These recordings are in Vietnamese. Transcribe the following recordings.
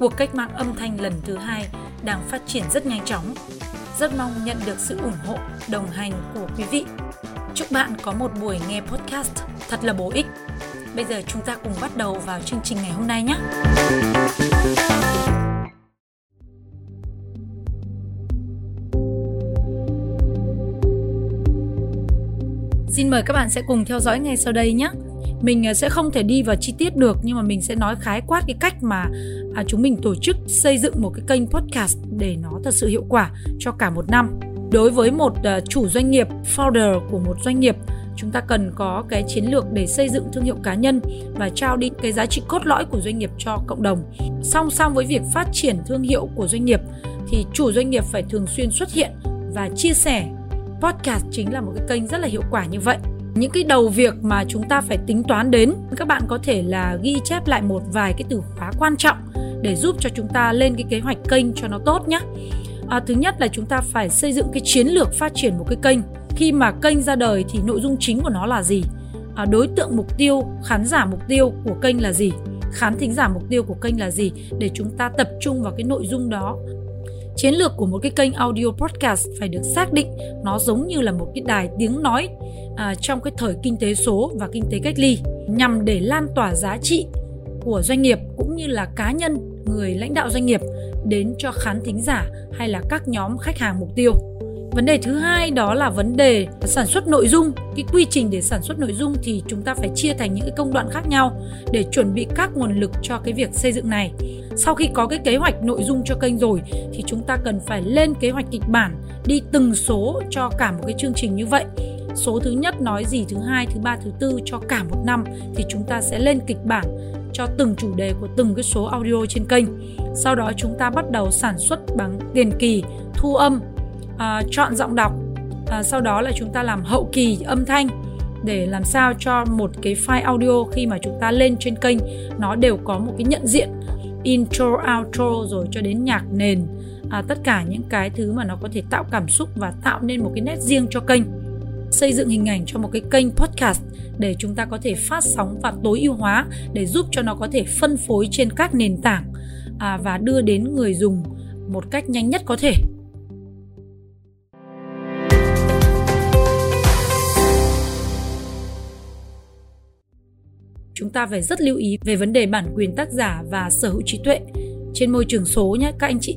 cuộc cách mạng âm thanh lần thứ hai đang phát triển rất nhanh chóng. Rất mong nhận được sự ủng hộ, đồng hành của quý vị. Chúc bạn có một buổi nghe podcast thật là bổ ích. Bây giờ chúng ta cùng bắt đầu vào chương trình ngày hôm nay nhé. Xin mời các bạn sẽ cùng theo dõi ngay sau đây nhé mình ờ, sẽ không thể đi vào chi tiết được nhưng mà mình sẽ nói khái quát cái cách mà à, chúng mình tổ chức xây dựng một cái kênh podcast để nó thật sự hiệu quả cho cả một năm. Đối với một ờ, chủ doanh nghiệp founder của một doanh nghiệp chúng ta cần có cái chiến lược để xây dựng thương hiệu cá nhân và trao đi cái giá trị cốt lõi của doanh nghiệp cho cộng đồng. Song song với việc phát triển thương hiệu của doanh nghiệp thì chủ doanh nghiệp phải thường xuyên xuất hiện và chia sẻ. Podcast chính là một cái kênh rất là hiệu quả như vậy những cái đầu việc mà chúng ta phải tính toán đến. Các bạn có thể là ghi chép lại một vài cái từ khóa quan trọng để giúp cho chúng ta lên cái kế hoạch kênh cho nó tốt nhé. À, thứ nhất là chúng ta phải xây dựng cái chiến lược phát triển một cái kênh. Khi mà kênh ra đời thì nội dung chính của nó là gì? À, đối tượng mục tiêu khán giả mục tiêu của kênh là gì? Khán thính giả mục tiêu của kênh là gì? Để chúng ta tập trung vào cái nội dung đó chiến lược của một cái kênh audio podcast phải được xác định nó giống như là một cái đài tiếng nói à, trong cái thời kinh tế số và kinh tế cách ly nhằm để lan tỏa giá trị của doanh nghiệp cũng như là cá nhân người lãnh đạo doanh nghiệp đến cho khán thính giả hay là các nhóm khách hàng mục tiêu. Vấn đề thứ hai đó là vấn đề sản xuất nội dung. Cái quy trình để sản xuất nội dung thì chúng ta phải chia thành những cái công đoạn khác nhau để chuẩn bị các nguồn lực cho cái việc xây dựng này sau khi có cái kế hoạch nội dung cho kênh rồi thì chúng ta cần phải lên kế hoạch kịch bản đi từng số cho cả một cái chương trình như vậy. Số thứ nhất nói gì thứ hai thứ ba thứ tư cho cả một năm thì chúng ta sẽ lên kịch bản cho từng chủ đề của từng cái số audio trên kênh. Sau đó chúng ta bắt đầu sản xuất bằng tiền kỳ thu âm à, chọn giọng đọc. À, sau đó là chúng ta làm hậu kỳ âm thanh để làm sao cho một cái file audio khi mà chúng ta lên trên kênh nó đều có một cái nhận diện intro outro rồi cho đến nhạc nền. À, tất cả những cái thứ mà nó có thể tạo cảm xúc và tạo nên một cái nét riêng cho kênh. Xây dựng hình ảnh cho một cái kênh podcast để chúng ta có thể phát sóng và tối ưu hóa để giúp cho nó có thể phân phối trên các nền tảng à, và đưa đến người dùng một cách nhanh nhất có thể. Chúng ta phải rất lưu ý về vấn đề bản quyền tác giả và sở hữu trí tuệ. Trên môi trường số nhé các anh chị.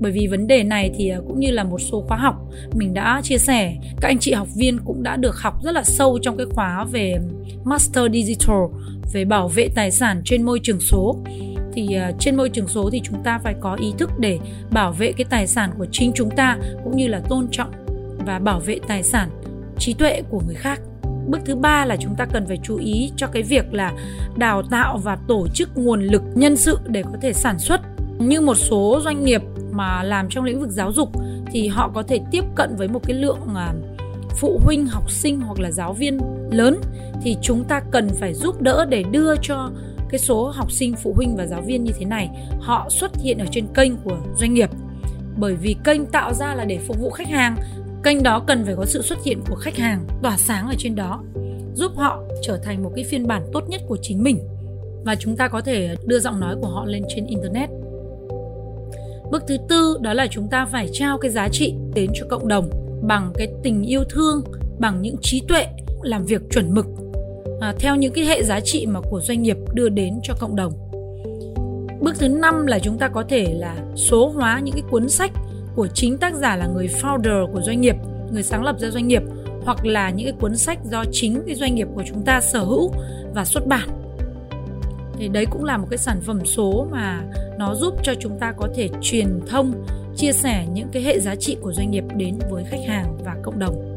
Bởi vì vấn đề này thì à, cũng như là một số khóa học mình đã chia sẻ, các anh chị học viên cũng đã được học rất là sâu trong cái khóa về Master Digital, về bảo vệ tài sản trên môi trường số. Thì à, trên môi trường số thì chúng ta phải có ý thức để bảo vệ cái tài sản của chính chúng ta, cũng như là tôn trọng và bảo vệ tài sản, trí tuệ của người khác bước thứ ba là chúng ta cần phải chú ý cho cái việc là đào tạo và tổ chức nguồn lực nhân sự để có thể sản xuất. Như một số doanh nghiệp mà làm trong lĩnh vực giáo dục thì họ có thể tiếp cận với một cái lượng à, phụ huynh, học sinh hoặc là giáo viên lớn thì chúng ta cần phải giúp đỡ để đưa cho cái số học sinh, phụ huynh và giáo viên như thế này. Họ xuất hiện ở trên kênh của doanh nghiệp. Bởi vì kênh tạo ra là để phục vụ khách hàng kênh đó cần phải có sự xuất hiện của khách hàng tỏa sáng ở trên đó giúp họ trở thành một cái phiên bản tốt nhất của chính mình. Và chúng ta có thể đưa giọng nói của họ lên trên internet. Bước thứ tư đó là chúng ta phải trao cái giá trị đến cho cộng đồng bằng cái tình yêu thương bằng những trí tuệ làm việc chuẩn mực à, theo những cái hệ giá trị mà của doanh nghiệp đưa đến cho cộng đồng. Bước thứ năm là chúng ta có thể là số hóa những cái cuốn sách của chính tác giả là người founder của doanh nghiệp người sáng lập ra doanh nghiệp hoặc là những cái cuốn sách do chính cái doanh nghiệp của chúng ta sở hữu và xuất bản. Thì đấy cũng là một cái sản phẩm số mà nó giúp cho chúng ta có thể truyền thông chia sẻ những cái hệ giá trị của doanh nghiệp đến với khách hàng và cộng đồng.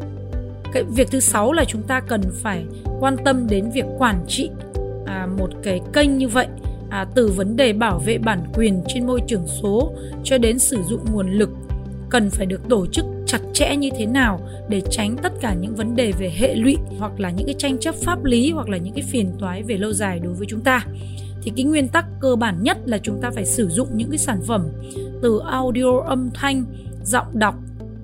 Cái việc thứ sáu là chúng ta cần phải quan tâm đến việc quản trị à, một cái kênh như vậy à, từ vấn đề bảo vệ bản quyền trên môi trường số cho đến sử dụng nguồn lực cần phải được tổ chức chặt chẽ như thế nào để tránh tất cả những vấn đề về hệ lụy hoặc là những cái tranh chấp pháp lý hoặc là những cái phiền toái về lâu dài đối với chúng ta. Thì cái nguyên tắc cơ bản nhất là chúng ta phải sử dụng những cái sản phẩm từ audio âm thanh giọng đọc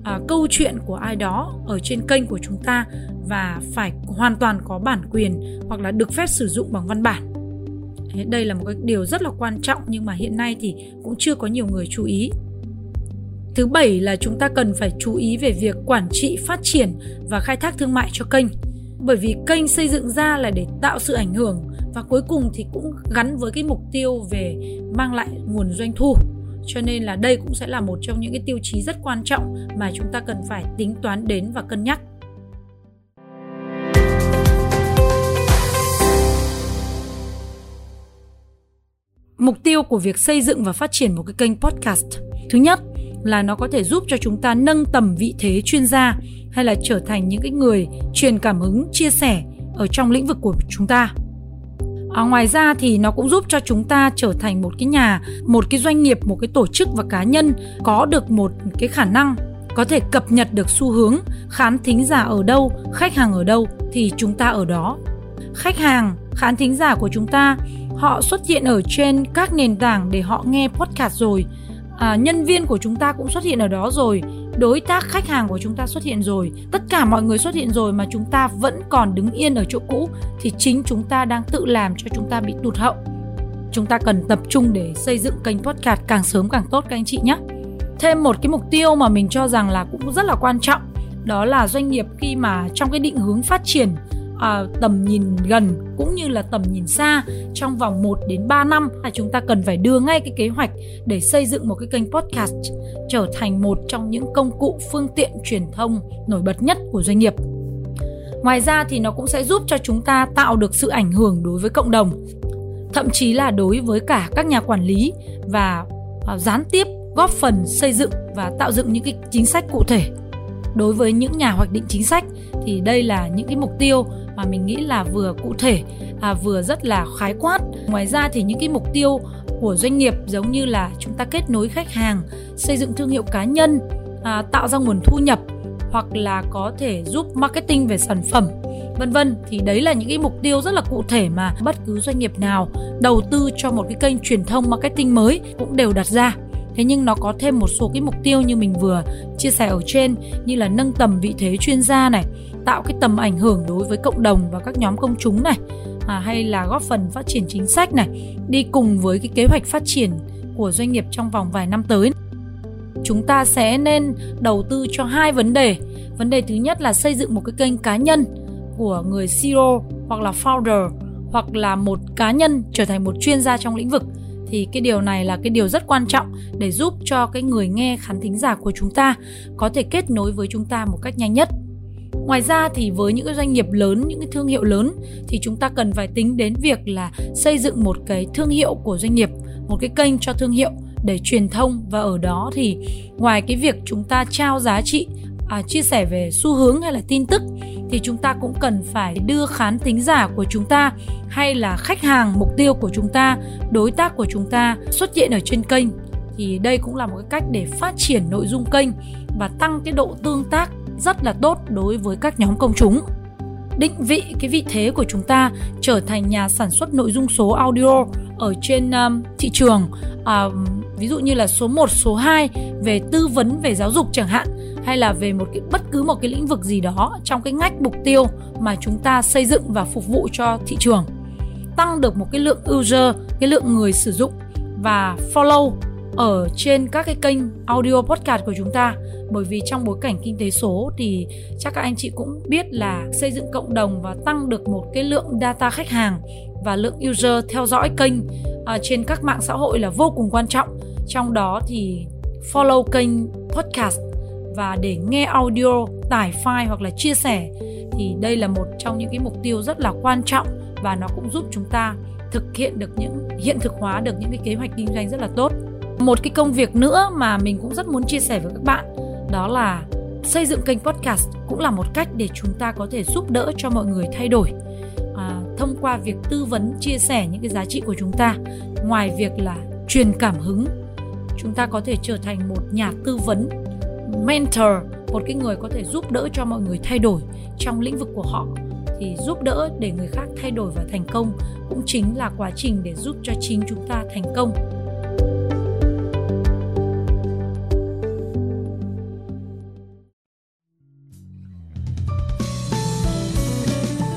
à, câu chuyện của ai đó ở trên kênh của chúng ta và phải hoàn toàn có bản quyền hoặc là được phép sử dụng bằng văn bản. Đây là một cái điều rất là quan trọng nhưng mà hiện nay thì cũng chưa có nhiều người chú ý thứ bảy là chúng ta cần phải chú ý về việc quản trị, phát triển và khai thác thương mại cho kênh. Bởi vì kênh xây dựng ra là để tạo sự ảnh hưởng và cuối cùng thì cũng gắn với cái mục tiêu về mang lại nguồn doanh thu. Cho nên là đây cũng sẽ là một trong những cái tiêu chí rất quan trọng mà chúng ta cần phải tính toán đến và cân nhắc. Mục tiêu của việc xây dựng và phát triển một cái kênh podcast. Thứ nhất là nó có thể giúp cho chúng ta nâng tầm vị thế chuyên gia hay là trở thành những cái người truyền cảm hứng chia sẻ ở trong lĩnh vực của chúng ta À, ngoài ra thì nó cũng giúp cho chúng ta trở thành một cái nhà, một cái doanh nghiệp, một cái tổ chức và cá nhân có được một cái khả năng có thể cập nhật được xu hướng khán thính giả ở đâu, khách hàng ở đâu thì chúng ta ở đó. Khách hàng, khán thính giả của chúng ta họ xuất hiện ở trên các nền tảng để họ nghe podcast rồi à, nhân viên của chúng ta cũng xuất hiện ở đó rồi. Đối tác khách hàng của chúng ta xuất hiện rồi. Tất cả mọi người xuất hiện rồi mà chúng ta vẫn còn đứng yên ở chỗ cũ thì chính chúng ta đang tự làm cho chúng ta bị tụt hậu. Chúng ta cần tập trung để xây dựng kênh podcast càng sớm càng tốt các anh chị nhé. Thêm một cái mục tiêu mà mình cho rằng là cũng rất là quan trọng đó là doanh nghiệp khi mà trong cái định hướng phát triển à, tầm nhìn gần cũng như là tầm nhìn xa trong vòng 1 đến 3 năm là chúng ta cần phải đưa ngay cái kế hoạch để xây dựng một cái kênh podcast trở thành một trong những công cụ phương tiện truyền thông nổi bật nhất của doanh nghiệp. Ngoài ra thì nó cũng sẽ giúp cho chúng ta tạo được sự ảnh hưởng đối với cộng đồng, thậm chí là đối với cả các nhà quản lý và à, gián tiếp góp phần xây dựng và tạo dựng những cái chính sách cụ thể đối với những nhà hoạch định chính sách thì đây là những cái mục tiêu mà mình nghĩ là vừa cụ thể à, vừa rất là khái quát. Ngoài ra thì những cái mục tiêu của doanh nghiệp giống như là chúng ta kết nối khách hàng xây dựng thương hiệu cá nhân à, tạo ra nguồn thu nhập hoặc là có thể giúp marketing về sản phẩm vân vân. Thì đấy là những cái mục tiêu rất là cụ thể mà bất cứ doanh nghiệp nào đầu tư cho một cái kênh truyền thông marketing mới cũng đều đặt ra. Thế nhưng nó có thêm một số cái mục tiêu như mình vừa chia sẻ ở trên như là nâng tầm vị thế chuyên gia này tạo cái tầm ảnh hưởng đối với cộng đồng và các nhóm công chúng này à, hay là góp phần phát triển chính sách này đi cùng với cái kế hoạch phát triển của doanh nghiệp trong vòng vài năm tới. Chúng ta sẽ nên đầu tư cho hai vấn đề. Vấn đề thứ nhất là xây dựng một cái kênh cá nhân của người CEO hoặc là founder hoặc là một cá nhân trở thành một chuyên gia trong lĩnh vực. Thì cái điều này là cái điều rất quan trọng để giúp cho cái người nghe khán thính giả của chúng ta có thể kết nối với chúng ta một cách nhanh nhất ngoài ra thì với những cái doanh nghiệp lớn những cái thương hiệu lớn thì chúng ta cần phải tính đến việc là xây dựng một cái thương hiệu của doanh nghiệp một cái kênh cho thương hiệu để truyền thông. Và ở đó thì ngoài cái việc chúng ta trao giá trị à, chia sẻ về xu hướng hay là tin tức thì chúng ta cũng cần phải đưa khán thính giả của chúng ta hay là khách hàng mục tiêu của chúng ta đối tác của chúng ta xuất hiện ở trên kênh. Thì đây cũng là một cái cách để phát triển nội dung kênh và tăng cái độ tương tác rất là tốt đối với các nhóm công chúng. Định vị cái vị thế của chúng ta trở thành nhà sản xuất nội dung số audio ở trên um, thị trường uh, ví dụ như là số 1, số 2 về tư vấn về giáo dục chẳng hạn hay là về một cái bất cứ một cái lĩnh vực gì đó trong cái ngách mục tiêu mà chúng ta xây dựng và phục vụ cho thị trường. Tăng được một cái lượng user cái lượng người sử dụng và follow ở trên các cái kênh audio podcast của chúng ta. Bởi vì trong bối cảnh kinh tế số thì chắc các anh chị cũng biết là xây dựng cộng đồng và tăng được một cái lượng data khách hàng và lượng user theo dõi kênh à, trên các mạng xã hội là vô cùng quan trọng. Trong đó thì follow kênh podcast và để nghe audio tải file hoặc là chia sẻ thì đây là một trong những cái mục tiêu rất là quan trọng và nó cũng giúp chúng ta thực hiện được những hiện thực hóa được những cái kế hoạch kinh doanh rất là tốt một cái công việc nữa mà mình cũng rất muốn chia sẻ với các bạn. Đó là xây dựng kênh podcast cũng là một cách để chúng ta có thể giúp đỡ cho mọi người thay đổi à, thông qua việc tư vấn, chia sẻ những cái giá trị của chúng ta. Ngoài việc là truyền cảm hứng, chúng ta có thể trở thành một nhà tư vấn, mentor, một cái người có thể giúp đỡ cho mọi người thay đổi trong lĩnh vực của họ. Thì giúp đỡ để người khác thay đổi và thành công cũng chính là quá trình để giúp cho chính chúng ta thành công.